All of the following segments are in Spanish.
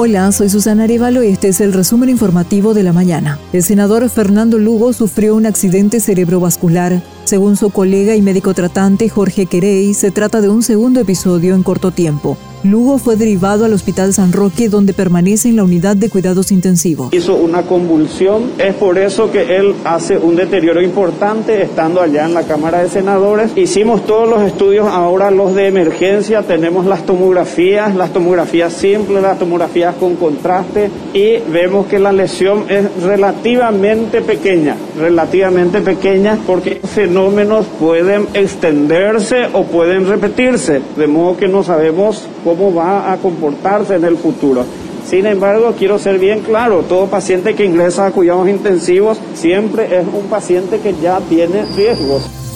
Hola, soy Susana Arevalo y este es el resumen informativo de la mañana. El senador Fernando Lugo sufrió un accidente cerebrovascular. Según su colega y médico tratante Jorge Querey, se trata de un segundo episodio en corto tiempo. Lugo fue derivado al Hospital San Roque donde permanece en la unidad de cuidados intensivos. Hizo una convulsión, es por eso que él hace un deterioro importante estando allá en la Cámara de Senadores. Hicimos todos los estudios, ahora los de emergencia, tenemos las tomografías, las tomografías simples, las tomografías con contraste y vemos que la lesión es relativamente pequeña, relativamente pequeña porque fenómenos pueden extenderse o pueden repetirse, de modo que no sabemos cómo va a comportarse en el futuro. Sin embargo, quiero ser bien claro, todo paciente que ingresa a cuidados intensivos siempre es un paciente que ya tiene riesgos.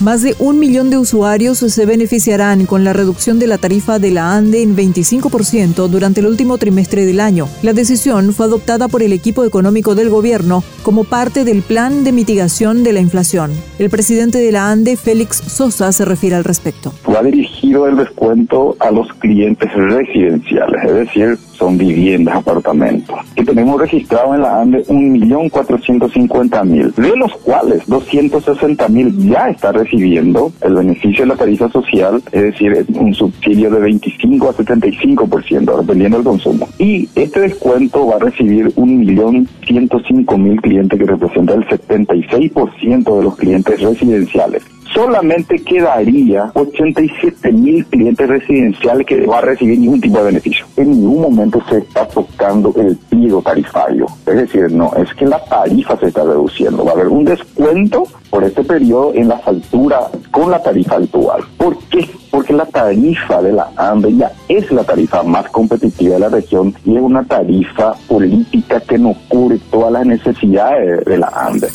Más de un millón de usuarios se beneficiarán con la reducción de la tarifa de la ANDE en 25% durante el último trimestre del año. La decisión fue adoptada por el equipo económico del gobierno como parte del plan de mitigación de la inflación. El presidente de la ANDE, Félix Sosa, se refiere al respecto. Va dirigido el descuento a los clientes residenciales, es decir, son viviendas, apartamentos. Y tenemos registrado en la ANDE 1.450.000, de los cuales 260.000 ya está recibiendo el beneficio de la tarifa social, es decir, un subsidio de 25 a 75%, dependiendo del consumo. Y este descuento va a recibir 1.105.000 clientes, que representa el 76% de los clientes residenciales solamente quedaría 87 mil clientes residenciales que va a recibir ningún tipo de beneficio. En ningún momento se está tocando el pliego tarifario. Es decir, no, es que la tarifa se está reduciendo. Va a haber un descuento por este periodo en la factura con la tarifa actual. ¿Por qué? Porque la tarifa de la AMBE ya es la tarifa más competitiva de la región y es una tarifa política que no cubre todas las necesidades de la AMBE.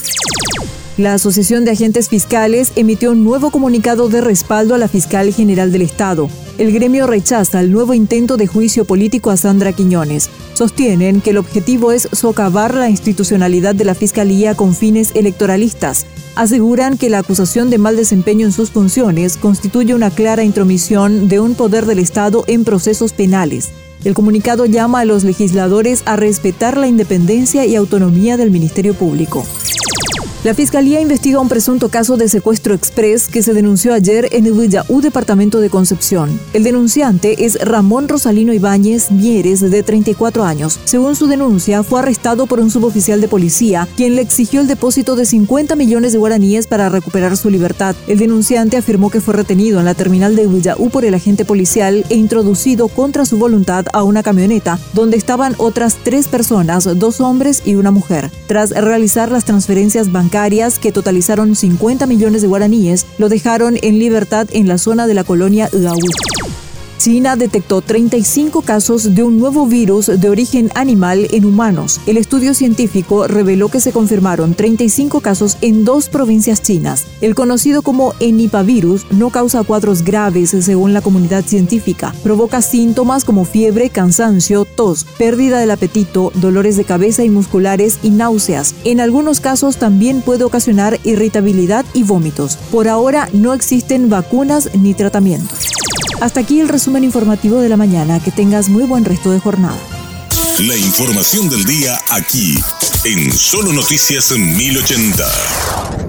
La Asociación de Agentes Fiscales emitió un nuevo comunicado de respaldo a la fiscal general del Estado. El gremio rechaza el nuevo intento de juicio político a Sandra Quiñones. Sostienen que el objetivo es socavar la institucionalidad de la Fiscalía con fines electoralistas. Aseguran que la acusación de mal desempeño en sus funciones constituye una clara intromisión de un poder del Estado en procesos penales. El comunicado llama a los legisladores a respetar la independencia y autonomía del Ministerio Público. La Fiscalía investiga un presunto caso de secuestro express que se denunció ayer en el departamento de Concepción. El denunciante es Ramón Rosalino Ibáñez Mieres, de 34 años. Según su denuncia, fue arrestado por un suboficial de policía, quien le exigió el depósito de 50 millones de guaraníes para recuperar su libertad. El denunciante afirmó que fue retenido en la terminal de Villaú por el agente policial e introducido contra su voluntad a una camioneta, donde estaban otras tres personas, dos hombres y una mujer. Tras realizar las transferencias bancarias, que totalizaron 50 millones de guaraníes lo dejaron en libertad en la zona de la colonia Uahu. China detectó 35 casos de un nuevo virus de origen animal en humanos. El estudio científico reveló que se confirmaron 35 casos en dos provincias chinas. El conocido como enipavirus no causa cuadros graves según la comunidad científica. Provoca síntomas como fiebre, cansancio, tos, pérdida del apetito, dolores de cabeza y musculares y náuseas. En algunos casos también puede ocasionar irritabilidad y vómitos. Por ahora no existen vacunas ni tratamientos. Hasta aquí el resumen informativo de la mañana. Que tengas muy buen resto de jornada. La información del día aquí, en Solo Noticias 1080.